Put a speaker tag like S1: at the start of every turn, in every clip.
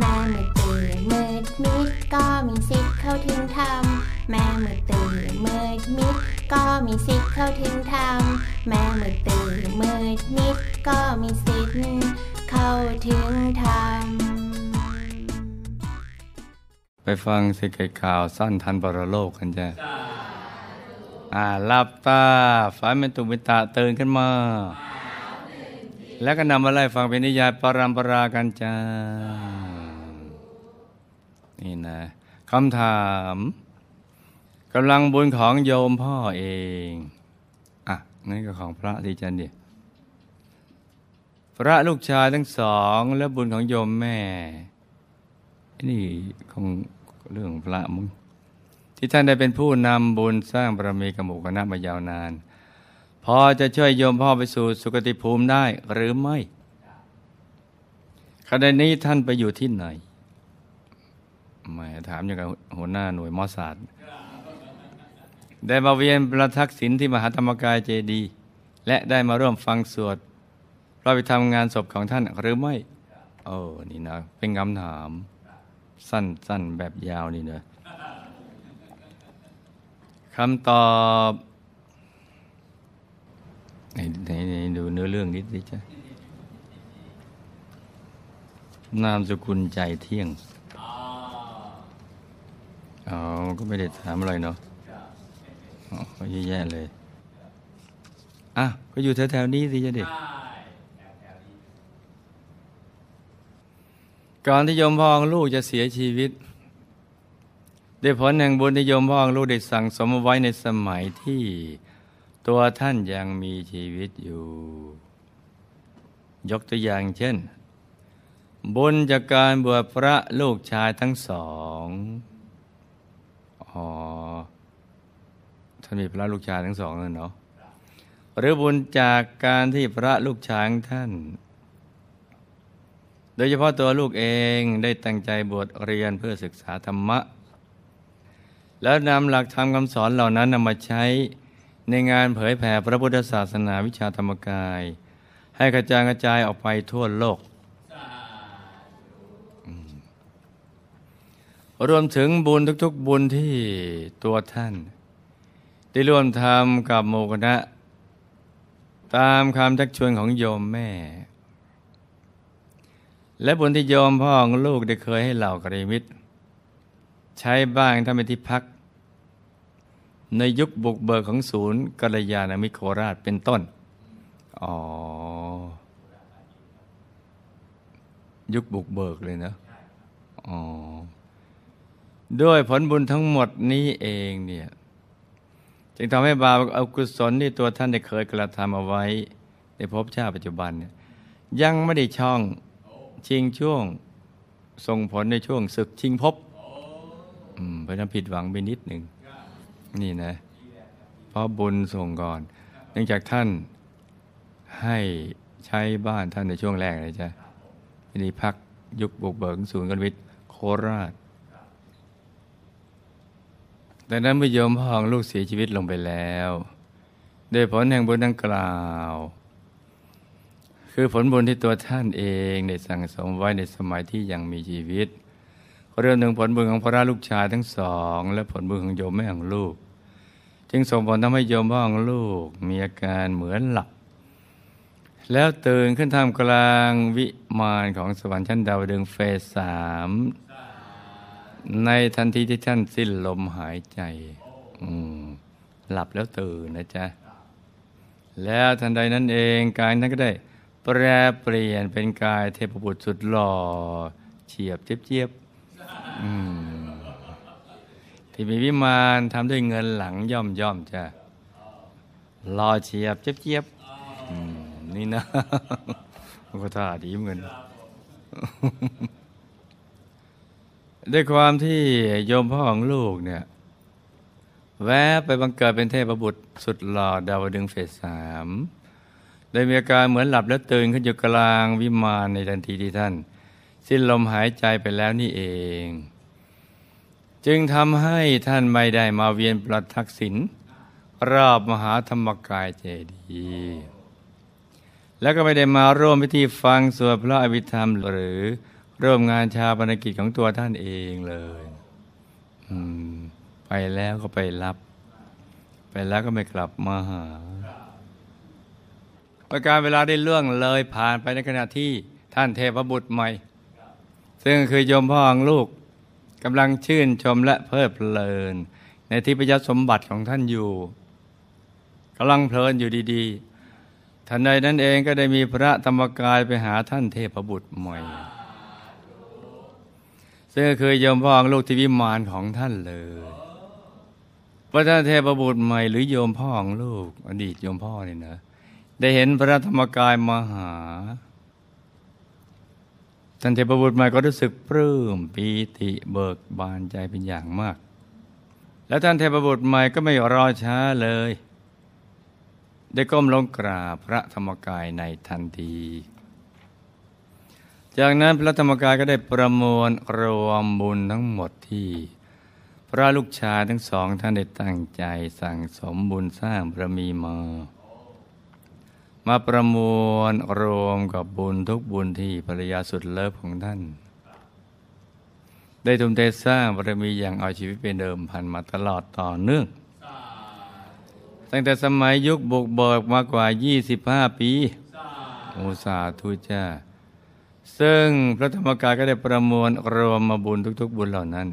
S1: แม่มือตื่นมืดมิดก็มีสิทธิ์เข้าถึงธรรมแม่มือตื่นมืดมิดก็มีสิทธิ์เข้าถึงธรรมแม่มือตื่นมืดมิดก็มีสิทธิ์เข้าถึงธรรม
S2: ไปฟังสิเกตข่าวสั้นทันปรโลกกันจ้ะอ่าหลับตาฝันเป็นตุเป็นตาตื่นขึ้นมา แล้วก็นำมาไล่ฟังเป็นนิยายปรัมปรากันจ้า นี่นะคำถามกำลังบุญของโยมพ่อเอง อะ นั่นก็ของพระที่จันเดียพระลูกชายทั้งสอง และบุญของโยมแม่ นี่ของเรื่องพระมึงที่ท่านได้เป็นผู้นำบุญสร้างบารมีกับหมู่คณะมายาวนาน พอจะช่วยโยมพ่อไปสู่สุคติภูมิได้หรือไม่ขณะนี้ท่านไปอยู่ที่ไหน แหมถามอย่างกับหัวหน้าหน่วยมอสาดได้มาเวียนประทักษิณที่มหาธรรมกายเจดี และได้มาร่วมฟังสวดพระพิธรรมงานศพของท่านหรือไม่โอ้นี่นะ เป็นคำถาม สั้นๆ แบบยาวนี่เนอะคำตอบไหนไหนไหนดูเนื้อเรื่องนิดดิจ้ะนามสกุลใจเที่ยง อ๋อก็ไม่ได้ถามอะไรเนาะอ๋อก็เยอะแยะเลย อะ ก็อยู่แถวๆนี้สิจ้ะเด็กก่อนที่โยมพ่องลูกจะเสียชีวิตด้วยผลแห่งบุญที่โยมพ่องลูกได้สั่งสมไว้ในสมัยที่ตัวท่านยังมีชีวิตอยู่ ยกตัวอย่างเช่น บุญจากการบวชพระลูกชายทั้งสอง อ๋อ ท่านมีพระลูกชายทั้งสองเลยเนาะหรือบุญจากการที่พระลูกชายของท่าน โดยเฉพาะตัวลูกเองได้ตั้งใจบวชเรียนเพื่อศึกษาธรรมะ แล้วนำหลักธรรมคำสอนเหล่านั้นนำมาใช้ในงานเผยแผ่พระพุทธศาสนาวิชาธรรมกาย ให้กระจายกระจายออกไปทั่วโลก รวมถึงบุญทุกๆบุญที่ตัวท่าน ได้ร่วมทำกับโมกณะ ตามคำชักชวนของโยมแม่ และบุญที่โยมพ่อของลูกได้เคยให้เหล่ากริมิตร ใช้บ้างทำเป็นที่พัก ในยุคบุกเบิกของศูนย์กัลยาณมิตรโคราชเป็นต้น อ๋อ ยุคบุกเบิกเลยนะอ๋อ ด้วยผลบุญทั้งหมดนี้เองเนี่ยจึงทำให้บาปอากุศลที่ตัวท่านได้เคยกระทำเอาไว้ ในภพชาติปัจจุบันเนี่ยยังไม่ได้ช่องชิงช่วงส่งผลในช่วงศึกชิงภพอืมเพราะนั้นผิดหวังไปนิดหนึ่งนี่นะ เพราะบุญส่งก่อน เนื่องจากท่านให้ใช้บ้านท่านในช่วงแรกเลยจ้ะนี่พักยุคบุกเบิกศูนย์กันวิทย์โคราช แต่นั้นเมื่อโยมพ่อของลูกเสียชีวิตลงไปแล้วด้วยผลแห่งบุญดังกล่าว คือผลบุญที่ตัวท่านเองได้สั่งสมไว้ในสมัยที่ยังมีชีวิตเรื่องหนึ่งผลบุญของพระลูกชายทั้งสอง และผลบุญของโยมแม่ของลูก จึงส่งผลทำให้โยมพ่อของลูกมีอาการเหมือนหลับแล้วตื่นขึ้นท่ามกลางวิมานของสวรรค์ชั้นดาวดึงเฟสสาม ในทันทีที่ท่านสิ้นลมหายใจ หลับแล้วตื่นนะจ๊ะ แล้วทันใดนั้นเองกายนั้นก็ได้ แปรเปลี่ยนเป็นกายเทพบุตรสุดหล่อเฉียบเจี๊ยบๆอืมที่มีวิมานทำด้วยเงินหลังย่อมย่อมจ้ะหล่อเฉียบเจี๊ยบๆอืมนี่นะก็ท่าดีเหมือน ด้วยความที่โยมพ่อของลูกเนี่ยแวะไปบังเกิดเป็นเทพบุตรสุดหล่อดาวดึงเฟสสามได้มีอาการเหมือนหลับแล้วตื่นขึ้นอยู่กลางวิมานในทันทีที่ท่าน สิ้นลมหายใจไปแล้วนี่เอง จึงทำให้ท่านไม่ได้มาเวียนประทักษิณรอบมหาธรรมกายเจดีย์แล้วก็ไม่ได้มาร่วมพิธีฟังสวดพระอภิธรรมหรือ ร่วมงานชาปนกิจของตัวท่านเองเลยไปแล้วก็ไปรับ ไปแล้วก็ไม่กลับมาหาประการเวลาได้ล่วงเลยผ่านไปในขณะที่ท่านเทพบุตรใหม่ ซึ่งคือโยมพ่อของลูกกำลังชื่นชมและเพลิดเพลิน ในที่ประยัสมบัติของท่านอยู่กำลังเพลินอยู่ดีๆทันใดนั้นเองก็ได้มีพระธรรมกายไปหาท่านเทพบุตรใหม่ ซึ่งคือยมพ่อของลูกที่วิมานของท่านเลยพระท่านเทพบุตรใหม่หรือโยมพ่อของลูก อดีตโยมพ่อเนี่ยนะได้เห็นพระธรรมกายมหาท่านเทพบุตรใหม่ก็รู้สึกปลื้มปีติเบิกบานใจเป็นอย่างมาก แล้วท่านเทพบุตรใหม่ก็ไม่รอช้าเลย ได้ก้มลงกราบพระธรรมกายในทันที จากนั้นพระธรรมกายก็ได้ประมวลรวมบุญทั้งหมดที่ พระลูกชายทั้งสองท่านได้ตั้งใจสั่งสมบุญสร้างบารมีมามาประมวลรวมกับบุญทุกบุญที่ภรรยาสุดเลิฟของท่าน ได้ทุ่มเทสร้างบารมีอย่างเอาชีวิตเป็นเดิมพันมาตลอดต่อเนื่อง ตั้งแต่สมัยยุคบุกเบิกมากว่า 25 ปีโอสาธุจ้า ซึ่งพระธรรมกายก็ได้ประมวลรวมมาบุญทุก ๆ บุญเหล่านั้น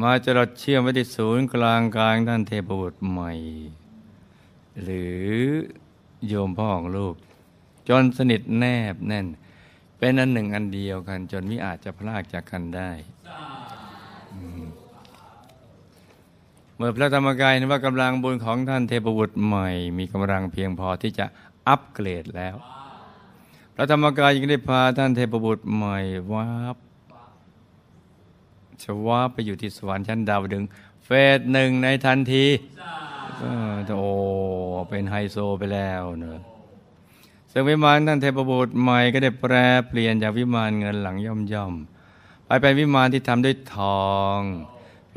S2: มาจรดเชื่อมไว้ที่ศูนย์กลางกลางด้านเทพบุตรใหม่ หรือโยมพ่อของลูก จนสนิทแนบแน่น เป็นอันหนึ่งอันเดียวกัน จนมิอาจจะพลากจากกันได้ เมื่อพระธรรมกายเห็นว่ากำลังบุญของท่านเทพบุตรใหม่ มีกำลังเพียงพอที่จะอัปเกรดแล้ว พระธรรมกายยังได้พาท่านเทพบุตรใหม่วาบชวาไปอยู่ที่สวรรค์ชั้นดาวดึง เฟสหนึ่งในทันทีโอ้เป็นไฮโซไปแล้วเนอะซึ่งวิมานท่านเทพบุตรใหม่ก็ได้แปรเปลี่ยนจากวิมานเงินหลังย่อมย่อมๆไปเป็นวิมานที่ทำด้วยทอง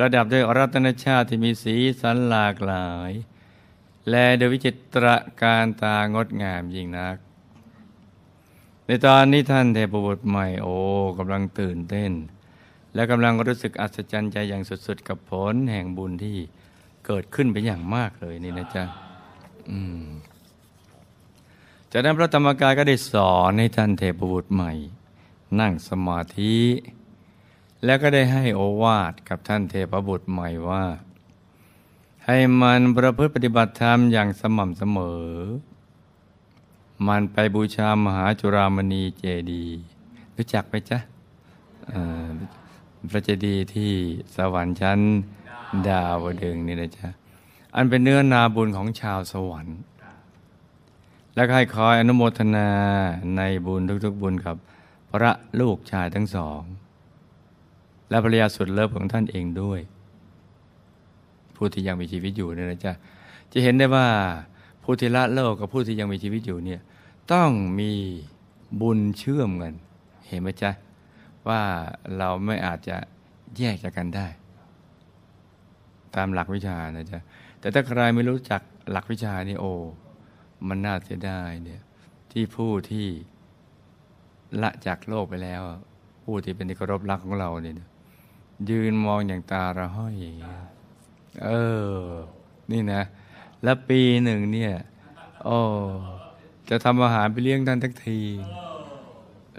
S2: ระดับด้วยรัตนชาติที่มีสีสันหลากหลาย และโดยวิจิตรการตางดงามยิ่งนัก ในตอนนี้ท่านเทพบุตรใหม่โอ้กำลังตื่นเต้น และกำลังรู้สึกอัศจรรย์ใจอย่างสุดๆ กับผลแห่งบุญที่เกิดขึ้นเป็นอย่างมากเลยนี่นะจ๊ะจากนั้นพระธรรมกายก็ได้สอนให้ท่านเทพบุตรใหม่ นั่งสมาธิ แล้วก็ได้ให้โอวาทกับท่านเทพบุตรใหม่ว่า ให้มันประพฤติปฏิบัติธรรมอย่างสม่ำเสมอ มันไปบูชามหาจุรามณีเจดีรู้จักไหมจ๊ะพระเจดีย์ที่สวรรค์ชั้นดาวดึงนี่นะจ๊ะ อันเป็นเนื้อนาบุญของชาวสวรรค์ และให้คอยอนุโมทนาในบุญทุกๆบุญกับพระลูกชายทั้งสอง และภรรยาสุดเลิฟของท่านเองด้วย ผู้ที่ยังมีชีวิตอยู่เนี่ยนะจ๊ะ จะเห็นได้ว่าผู้ที่ละโลกกับผู้ที่ยังมีชีวิตอยู่เนี่ย ต้องมีบุญเชื่อมกัน เห็นไหมจ๊ะ ว่าเราไม่อาจจะแยกจากกันได้ ตามหลักวิชานะจ๊ะ แต่ถ้าใครไม่รู้จักหลักวิชานี่โอ้มันน่าเสียดายเนี่ยที่ผู้ที่ละจากโลกไปแล้ว ผู้ที่เป็นที่เคารพรักของเราเนี่ยยืนมองอย่างตาระห้อยอย่างเงี้ยเออ นี่นะ แล้วปีหนึ่งเนี่ย โอ้ จะทำอาหารไปเลี้ยงท่านทักที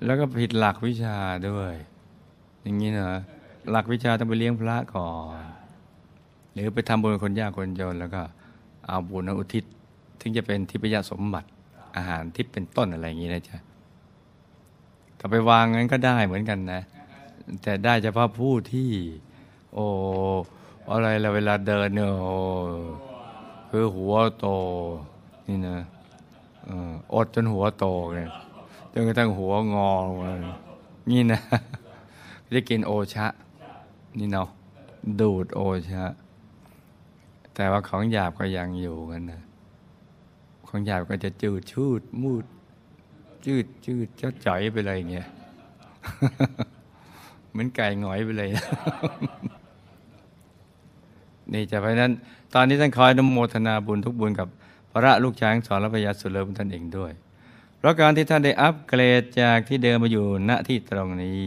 S2: แล้วก็ผิดหลักวิชาด้วย อย่างนี้นะหลักวิชาต้องไปเลี้ยงพระก่อน หรือไปทำบุญคนยากคนจนแล้วก็เอาบุญอุทิศถึงจะเป็นทิพยสมบัติอาหารทิพเป็นต้นอะไรอย่างนี้นะจ๊ะถ้าไปวางงั้นก็ได้เหมือนกันนะ แต่ได้เฉพาะผู้ที่ โอ้อะไรละเวลาเดินเนี่ยโอ้คือหัวโตนี่นะ อดจนหัวโตเลยจนกระทั่งหัวงอลงมานี่นะได้กินโอชะ นี่เนาะดูดโอชะ แต่ว่าของหยาบก็ยังอยู่กันนะของหยาบก็จะจืดชืดมูด จืดจืดเจ้าจ่อยไปเลยเงี้ยเหมือนไก่หงอยไปเลย นี่จะเพราะนั้น ตอนนี้ท่านคอยนโมทนาบุญทุกบุญกับ พระลูกช้างสอนและพยาสุเลของท่านเองด้วย เพราะการที่ท่านได้อัปเกรดจากที่เดิมมาอยู่ณที่ตรงนี้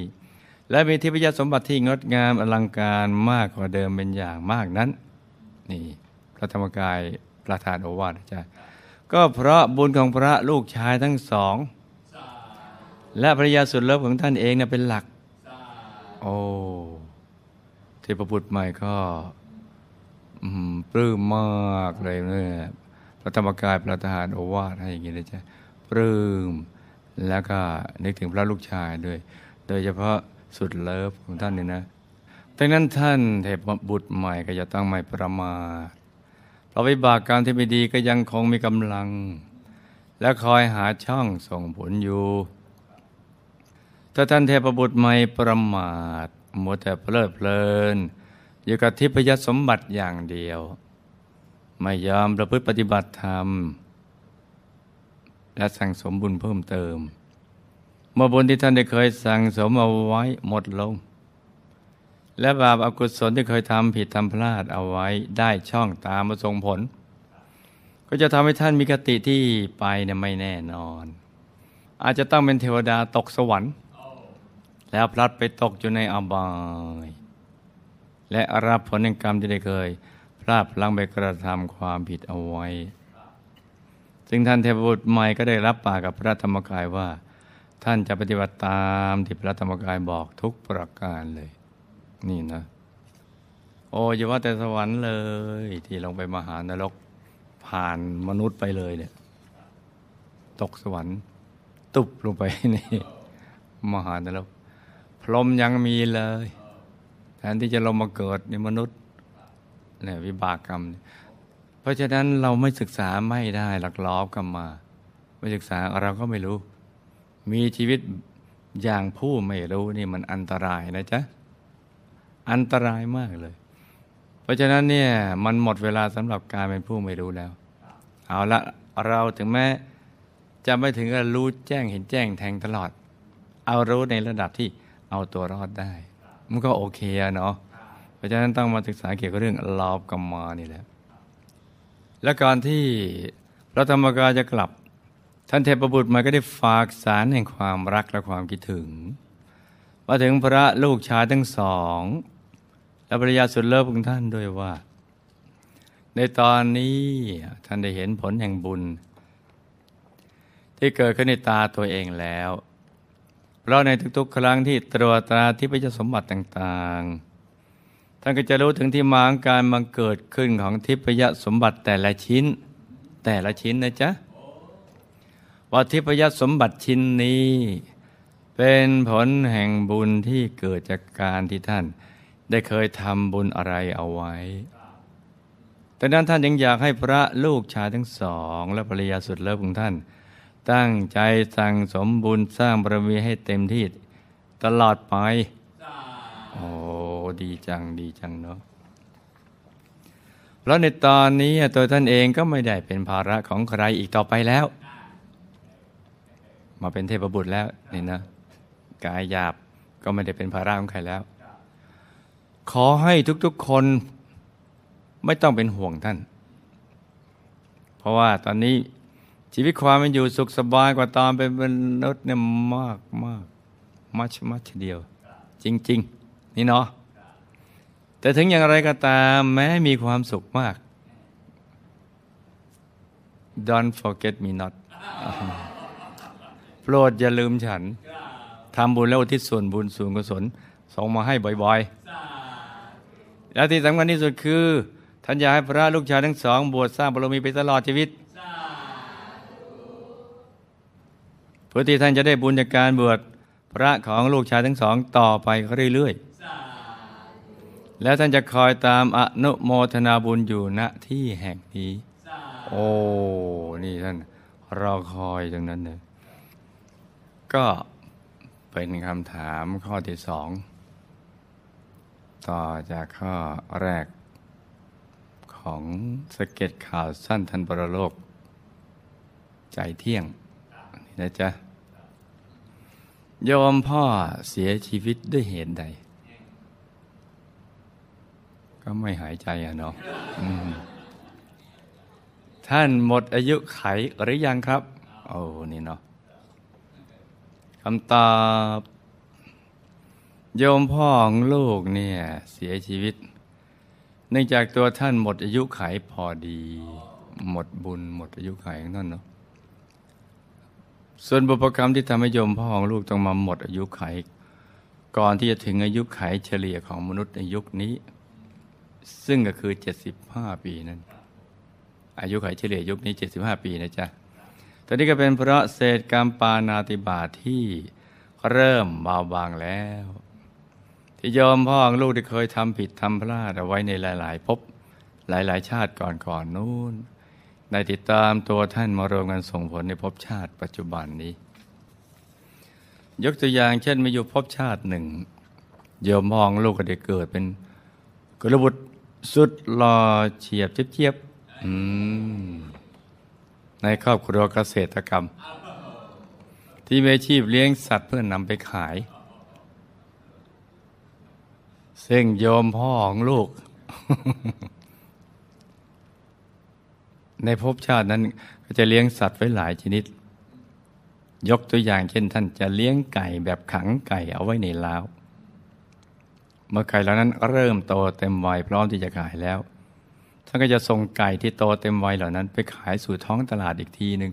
S2: และมีทิพยสมบัติที่งดงามอลังการมากกว่าเดิมเป็นอย่างมากนั้น นี่พระธรรมกายประธานโอวาทอาจารย์ก็เพราะบุญของพระลูกชายทั้งสอง และภรยาสุดเลิฟของท่านเองนี่ยเป็นหลัก โอ้เทพบุตรใหม่ก็ปลื้มมากเลยเนี่ย พระธรรมกายประธานโอวาทให้อย่างนี้นะจ๊ะปลื้มแล้วก็นึกถึงพระลูกชายด้วย โดยเฉพาะสุดเลิฟของท่านเนี่ยนะดังนั้นท่านเทพบุตรใหม่ก็จะต้องไม่ประมาทเพราะวิบากกรรมที่ไม่ดีก็ยังคงมีกำลัง และคอยหาช่องส่งผลอยู่ถ้าท่านเทพบุตรไม่ประมาทมัวแต่เพลิดเพลินอยู่กับทิพยสมบัติอย่างเดียว ไม่ยอมประพฤติปฏิบัติธรรม และสั่งสมบุญเพิ่มเติม เมื่อบุญที่ท่านได้เคยสั่งสมเอาไว้หมดลง และบาปอากุศลที่เคยทำผิดทำพลาดเอาไว้ได้ช่องตามมาส่งผล ก็จะทำให้ท่านมีกติที่ไปเนี่ยไม่แน่นอน อาจจะต้องเป็นเทวดาตกสวรรค์ แล้วพลัดไปตกอยู่ในอบายและรับผลแห่งกรรมที่ได้เคย พลาดพลั้งไปกระทำความผิดเอาไว้ ซึ่งท่านเทพบุตรใหม่ก็ได้รับปากกับพระธรรมกายว่า ท่านจะปฏิบัติตามที่พระธรรมกายบอกทุกประการเลย นี่นะ โอ้ยว่าแต่สวรรค์เลย ที่ลงไปมหานรกผ่านมนุษย์ไปเลยเนี่ย ตกสวรรค์ตุบลงไปนี่มหานรกพรหมยังมีเลย แทนที่จะลงมาเกิดในมนุษย์ เนี่ยวิบากกรรม เพราะฉะนั้นเราไม่ศึกษาไม่ได้หลักล้อบกรรมมา ไม่ศึกษาเราก็ไม่รู้ มีชีวิตอย่างผู้ไม่รู้นี่มันอันตรายนะจ๊ะ อันตรายมากเลย เพราะฉะนั้นเนี่ยมันหมดเวลาสำหรับการเป็นผู้ไม่รู้แล้ว เอาละเราถึงแม้จะไม่ถึงกับรู้แจ้งเห็นแจ้งแทงตลอด เอารู้ในระดับที่เอาตัวรอดได้ มันก็โอเคอะเนาะ ราะฉะนั้นต้องมาศึกษาเกี่ยวกับเรื่องลอบกรรมานี่แหละ และการที่พระธรรมกายจะกลับ ท่านเทพบุตรมาก็ได้ฝากสารแห่งความรักและความคิดถึง มาถึงพระลูกชายทั้งสอง และภรรยาสุดเลิฟของท่านด้วยว่า ในตอนนี้ท่านได้เห็นผลแห่งบุญ ที่เกิดขึ้นในตาตัวเองแล้ว เพราะในทุกๆ ครั้งที่ตรวจตราที่พระสมบัติต่าง ๆ ท่านก็จะรู้ถึงที่มาของการบังเกิดขึ้นของทิพยสมบัติแต่ละชิ้น แต่ละชิ้นนะจ๊ะว่าทิพยสมบัติชิ้นนี้ เป็นผลแห่งบุญที่เกิดจากการที่ท่าน ได้เคยทำบุญอะไรเอาไว้แต่นั้นท่านยังอยากให้พระลูกชายทั้งสอง และภรรยาสุดเลิฟของท่าน ตั้งใจสั่งสมบุญสร้างบารมีให้เต็มที่ตลอดไปโอ้ ดีจังดีจังเนาะเพราะในตอนนี้ตัวท่านเองก็ไม่ได้เป็นภาระของใครอีกต่อไปแล้ว มาเป็นเทพบุตรแล้วนี่นะกายหยาบก็ไม่ได้เป็นภาระของใครแล้ว ขอให้ทุกๆคนไม่ต้องเป็นห่วงท่าน เพราะว่าตอนนี้ชีวิตความเป็นอยู่สุขสบายกว่าตอนเป็นมนุษย์เนี่ยมากมากมัชมัชเดียว จริง ๆ นี่เนาะ แต่ถึงอย่างไรก็ตามแม้มีความสุขมาก Don't forget me not โปรดอย่าลืมฉันทำบุญแล้วอุทิศส่วนบุญส่วนกุศลส่งมาให้บ่อยๆ และที่สำคัญที่สุดคือท่านอยากให้พระลูกชายทั้งสอง บวชสร้างบารมีไปตลอดชีวิตเพื่อที่ท่านจะได้บุญจากการบวชพระของลูกชายทั้งสองต่อไปเรื่อยๆ แล้วท่านจะคอยตามอนุโมทนาบุญอยู่ณที่แห่งนี้ โอ้ นี่ท่านรอคอยตรงนั้นเลยก็เป็นคำถามข้อที่สอง ต่อจากข้อแรก ของสเก็ตข่าวสั้นทันปรโลก ใจเที่ยง นี่นะจ๊ะ โยมพ่อเสียชีวิตด้วยเหตุใด ก็ไม่หายใจอะเนาะท่านหมดอายุไขหรือยังครับ โอ้นี่เนาะคำตอบโยมพ่อของลูกเนี่ยเสียชีวิต เนื่องจากตัวท่านหมดอายุไขพอดี หมดบุญหมดอายุไขของท่านเนาะส่วนบุพกรรมที่ทำให้โยมพ่อของลูกต้องมาหมดอายุไข ก่อนที่จะถึงอายุไขเฉลี่ยของมนุษย์ในยุคนี้ ซึ่งก็คือ 75 ปีนั้น อายุไขเฉลี่ยยุคนี้ 75 ปีนะจ๊ะตอนนี้ก็เป็นเพราะเศษกรรมปานาติบาที่เริ่มเบาบางแล้ว ที่ยอมพ่อของลูกที่เคยทำผิดทำพลาดเอาไว้ในหลายๆภพหลาย ๆ ชาติก่อนๆนู้นได้ติดตามตัวท่านมารวมกันส่งผลในภพชาติปัจจุบันนี้ ยกตัวอย่างเช่นมีอยู่ภพชาติหนึ่งโยมพ่อของลูกก็ได้เกิดเป็นกุลบุตร สุดหล่อเฉียบเจียบในครอบครัวเกษตรกรรม ที่มีอาชีพเลี้ยงสัตว์เพื่อนนำไปขายซึ่งโยมพ่อของลูก ในภพชาตินั้นก็จะเลี้ยงสัตว์ไว้หลายชนิด ยกตัวอย่างเช่นท่านจะเลี้ยงไก่แบบขังไก่เอาไว้ในเล้า เมื่อไก่เหล่านั้นเริ่มโตเต็มวัยพร้อมที่จะขายแล้ว ท่านก็จะส่งไก่ที่โตเต็มวัยเหล่านั้น ไปขายสู่ท้องตลาดอีกทีหนึ่ง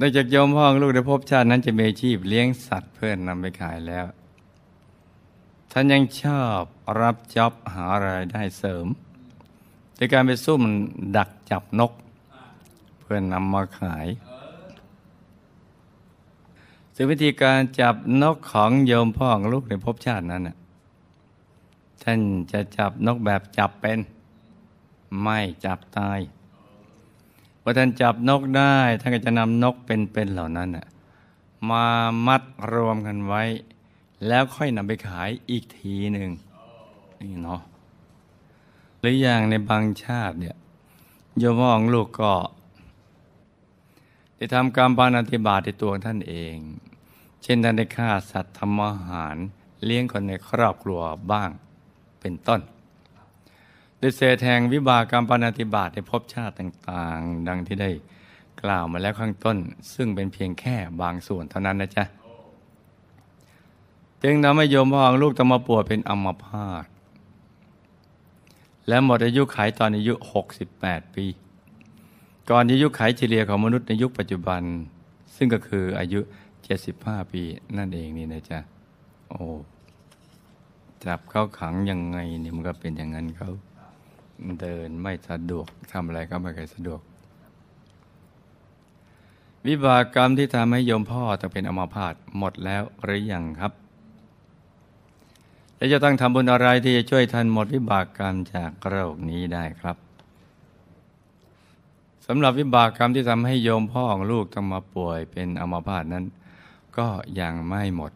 S2: นอกจากโยมพ่อของลูกในภพบชาตินั้นจะมีอาชีพเลี้ยงสัตว์เพื่อนนำไปขายแล้ว ท่านยังชอบรับจ็อบหารายได้เสริมโดยการไปซุ่มดักจับนก เพื่อนนำมาขาย ซึ่งวิธีการจับนกของโยมพ่อของลูกในภพชาตินั้นน่ะท่านจะจับนกแบบจับเป็น ไม่จับตายพอท่านจับนกได้ท่านก็จะนำนกเป็นๆเหล่านั้นน่ะมามัดรวมกันไว้ แล้วค่อยนำไปขายอีกทีหนึ่งนี่เนาะหรืออย่างในบางชาติเนี่ยโยมพ่อของลูกก็ ได้ทำกรรมปานาติบาตในตัวท่านเอง เช่นท่านได้ฆ่าสัตว์ทำอาหารเลี้ยงคนในครอบครัวบ้างเป็นต้นโดยเศษแห่งวิบากกรรมปานาติบาตในภพชาติต่างๆ ดังที่ได้กล่าวมาแล้วข้างต้น ซึ่งเป็นเพียงแค่บางส่วนเท่านั้นนะจ๊ะจึงทำให้โยมพ่อของลูกต้องมาป่วยเป็นอัมพาตและหมดอายุขัยตอนอายุ 68 ปี ก่อนอายุขัยเฉลี่ยของมนุษย์ในยุคปัจจุบัน ซึ่งก็คืออายุ 75 ปีนั่นเองนี่นะจ๊ะ โอ้จับเขาขังยังไงเนี่ยมันก็เป็นอย่างนั้นเขาเดินไม่สะดวกทำอะไรก็ไม่ค่อยสะดวก วิบากกรรมที่ทำให้โยมพ่อต้องเป็นอัมพาตหมดแล้วหรือยังครับ และจะต้องทำบุญอะไรที่จะช่วยท่านหมดวิบากกรรมจากโรคนี้ได้ครับ สำหรับวิบากกรรมที่ทำให้โยมพ่อของลูกต้องมาป่วยเป็นอัมพาตนั้น ก็ยังไม่หมด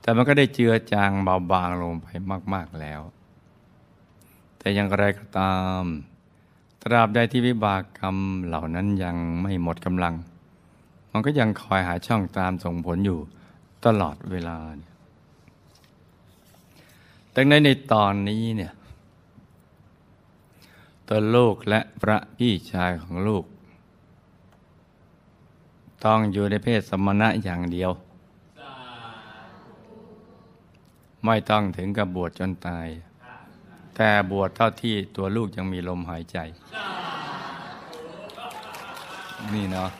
S2: แต่มันก็ได้เจือจางเบาบางลงไปมาก ๆแล้ว แต่อย่างไรก็ตาม ตราบใดที่วิบากกรรมเหล่านั้นยังไม่หมดกำลัง มันก็ยังคอยหาช่องตามส่งผลอยู่ตลอดเวลาเนี่ยดังนั้นในตอนนี้เนี่ย ตัวลูกและพระพี่ชายของลูก ต้องอยู่ในเพศสมณะอย่างเดียว ไม่ต้องถึงกับบวชจนตาย แต่บวชเท่าที่ตัวลูกยังมีลมหายใจ นี่เนาะ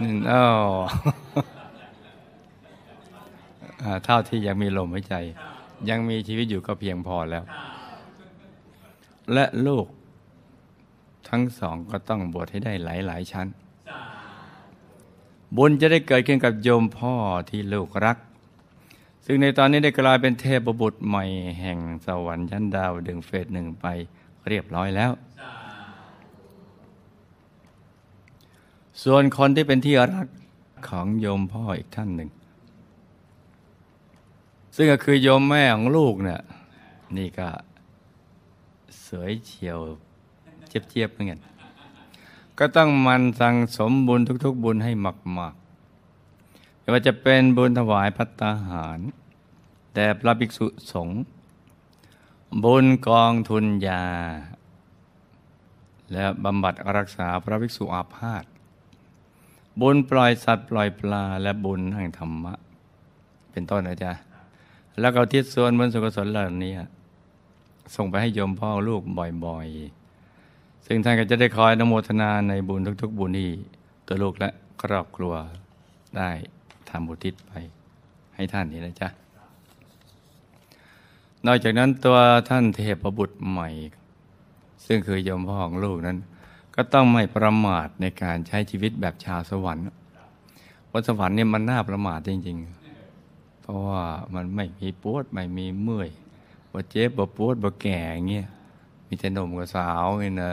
S2: นี่อ้าเท่าที่ยังมีลมหายใจ ยังมีชีวิตอยู่ก็เพียงพอแล้ว และลูก ทั้งสองก็ต้องบวชให้ได้หลายๆชั้น บุญจะได้เกิดขึ้นกับโยมพ่อที่ลูกรัก ซึ่งในตอนนี้ได้กลายเป็นเทพบุตรใหม่แห่งสวรรค์ชั้นดาวดึงเฟสหนึ่งไปเรียบร้อยแล้ว ส่วนคนที่เป็นที่รักของโยมพ่ออีกท่านหนึ่ง ซึ่งก็คือโยมแม่ของลูกเนี่ยนี่ก็ สวยเฉียวเจี๊ยบๆเหมือนกันก็ต้องมันสั่งสมบุญทุก ๆ บุญให้มากๆไม่ว่าจะเป็นบุญถวายพัตตาหารแด่พระภิกษุสงฆ์บุญกองทุนยา และบำบัดรักษาพระภิกษุอาพาธบุญปล่อยสัตว์ปล่อยปลาและบุญแห่งธรรมะ เป็นต้นนะจ๊ะแล้วก็ทิศส่วนบุญสุขสนเหล่านี้ ส่งไปให้โยมพ่อลูกบ่อยๆ ซึ่งท่านก็จะได้คอยนโมทนาในบุญทุก ๆ บุญที่ตัวลูกและครอบครัวได้ทำบุทิศไปให้ท่านนี่นะจ๊ะ นอกจากนั้นตัวท่านเทพบุตรใหม่ ซึ่งคือโยมพ่อของลูกนั้น ก็ต้องไม่ประมาทในการใช้ชีวิตแบบชาวสวรรค์วันสวรรค์เนี่ยมันน่าประมาทจริง ๆ เพราะว่ามันไม่มีปวดไม่มีเมื่อย บ่เจ็บบ่ปวดบ่แก่เงี้ยมีแต่หนุ่มกับสาวเงี้ยนะ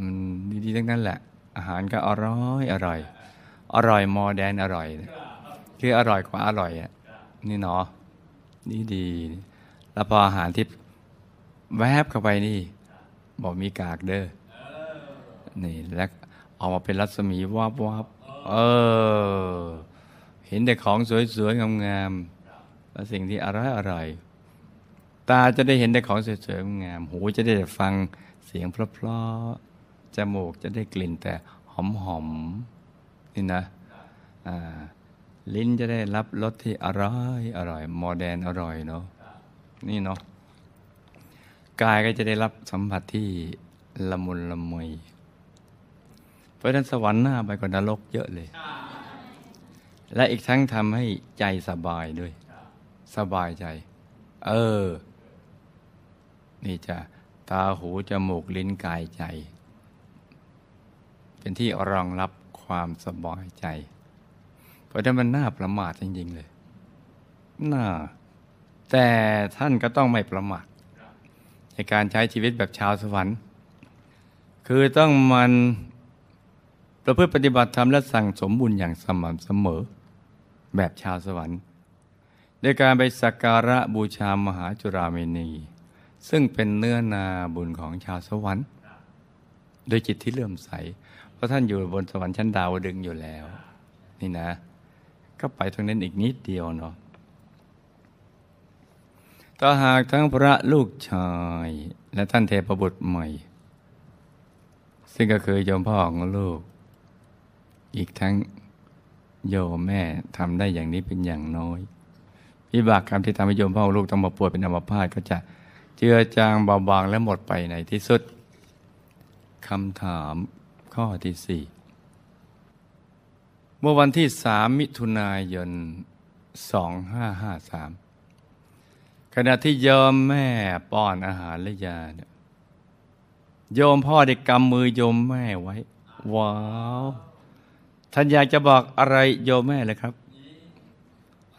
S2: มันดีๆทั้งนั้นแหละ อาหารก็อร่อยอร่อย อร่อยมอแดนอร่อย คืออร่อยกว่าอร่อยอะนี่เนาะนี่ดี แล้วพออาหารที่แวบเข้าไปนี่บอกมีกากเด้อนี่แล้วออกมาเป็นรัศมีวับวับเออ เห็นแต่ของสวยๆงามๆและสิ่งที่อร่อยอร่อย ตาจะได้เห็นแต่ของสวยๆงาม หูจะได้ฟังเสียงเพราะๆจมูกจะได้กลิ่นแต่หอมๆนี่นะอ่าลิ้นจะได้รับรสที่อร่อยอร่อยโมเดนอร่อยเนาะนี่เนาะกายก็จะได้รับสัมผัสที่ละมุนละมุยเพราะฉะนั้นสวรรค์หน้าไปกว่านรกเยอะเลย และอีกทั้งทำให้ใจสบายด้วย สบายใจ เออ นี่จะตาหูจมูกลิ้นกายใจ เป็นที่รองรับความสบายใจ เพราะฉะนั้นมันน่าประมาทจริง ๆ เลยน่าแต่ท่านก็ต้องไม่ประมาทในการใช้ชีวิตแบบชาวสวรรค์ คือต้องมันประพฤติปฏิบัติธรรมและสั่งสมบุญอย่างสม่ำเสมอ แบบชาวสวรรค์โดยการไปสักการะบูชามหาจุราเมนี ซึ่งเป็นเนื้อนาบุญของชาวสวรรค์โดยจิตที่เลื่อมใส เพราะท่านอยู่บนสวรรค์ชั้นดาวดึงอยู่แล้ว นี่นะ ก็ไปตรงนั้นอีกนิดเดียวเนาะถ้าหากทั้งพระลูกชาย และท่านเทพบุตรใหม่ ซึ่งก็คือโยมพ่อของลูก อีกทั้งโยมแม่ทำได้อย่างนี้เป็นอย่างน้อยวิบากกรรมที่ทำให้โยมพ่อของลูกต้องมาป่วยเป็นอัมพาตก็จะ เจือจางเบาบางและหมดไปในที่สุดคำถามข้อที่สี่เมื่อวันที่สามมิถุนายนสองห้าห้าสามขณะที่โยมแม่ป้อนอาหารและยาเนี่ยโยมพ่อได้กำมือโยมแม่ไว้ ว้าว ท่านอยากจะบอกอะไรโยมแม่เลยครับ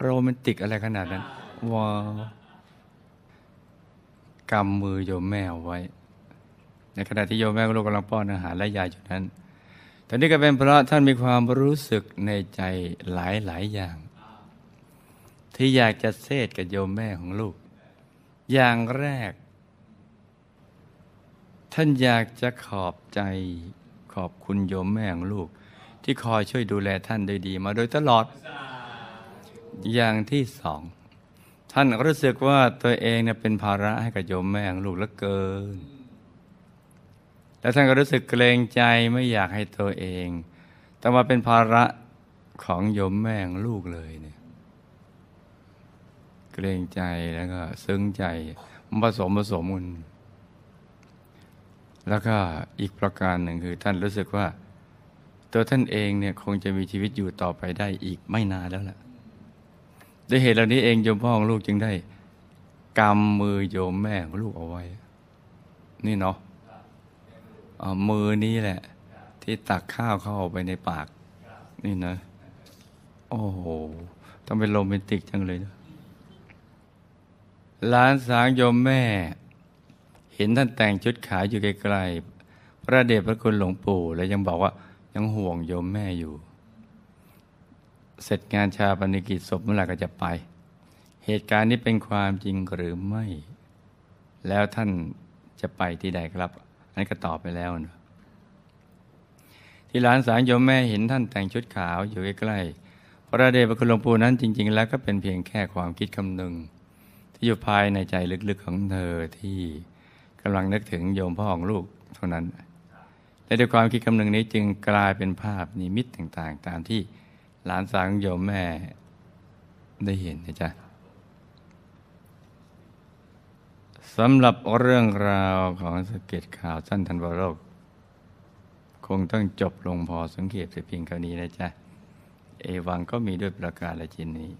S2: โรแมนติกอะไรขนาดนั้น ว้าว กำมือโยมแม่เอาไว้ ในขณะที่โยมแม่กับลูกกำลังป้อนอาหารและยาอยู่นั้นตอนนี้ก็เป็นเพราะท่านมีความรู้สึกในใจหลายหลายอย่าง ที่อยากจะเทศกับโยมแม่ของลูก อย่างแรก ท่านอยากจะขอบใจขอบคุณโยมแม่ของลูก ที่คอยช่วยดูแลท่านโดยดีมาโดยตลอด อย่างที่สอง ท่านรู้สึกว่าตัวเองเนี่ยเป็นภาระให้กับโยมแม่ของลูกเหลือเกิน แล้วท่านก็รู้สึกเกรงใจไม่อยากให้ตัวเองต้องมาเป็นภาระของโยมแม่ของลูกเลยเนี่ย เกรงใจแล้วก็ซึ้งใจผสมผสมกันแล้วก็อีกประการหนึ่งคือท่านรู้สึกว่า ตัวท่านเองเนี่ยคงจะมีชีวิตอยู่ต่อไปได้อีกไม่นานแล้วล่ะ ด้วยเหตุเหล่านี้เองโยมพ่อของลูกจึงได้กำมือโยมแม่ของลูกเอาไว้ นี่เนาะมือนี้แหละ ที่ตักข้าวเข้าไปในปาก นี่นะ โอ้โหต้องเป็นโรแมนติกจังเลยนะหลานสาวโยมแม่ เห็นท่านแต่งชุดขาวอยู่ไกลๆพระเดชพระคุณหลวงปู่ แล้วยังบอกว่ายังห่วงโยมแม่อยู่ เสร็จงานชาปนกิจศพเมื่อไหร่ก็จะไป เหตุการณ์นี้เป็นความจริงหรือไม่ แล้วท่านจะไปที่ใดครับ อันนี้ก็ตอบไปแล้วนะที่หลานสาวโยมแม่เห็นท่านแต่งชุดขาวอยู่ใกล้ๆพระเดชพระคุณหลวงปู่นั้นจริง ๆ แล้วก็เป็นเพียงแค่ความคิดคำนึง ที่อยู่ภายในใจลึกๆของเธอที่กำลังนึกถึงโยมพ่อของลูกเท่านั้นและด้วยความคิดคำหนึ่งนี้จึงกลายเป็นภาพนิมิตต่างๆ ตามที่ หลานสาวของโยมแม่ได้เห็นนะจ๊ะสำหรับเรื่องราวของสเก็ตข่าวสั้นทันวโรคคงต้องจบลงพอสังเกตเพียงเท่านี้นะจ๊ะ เอวังก็มีด้วยประการละจินนี้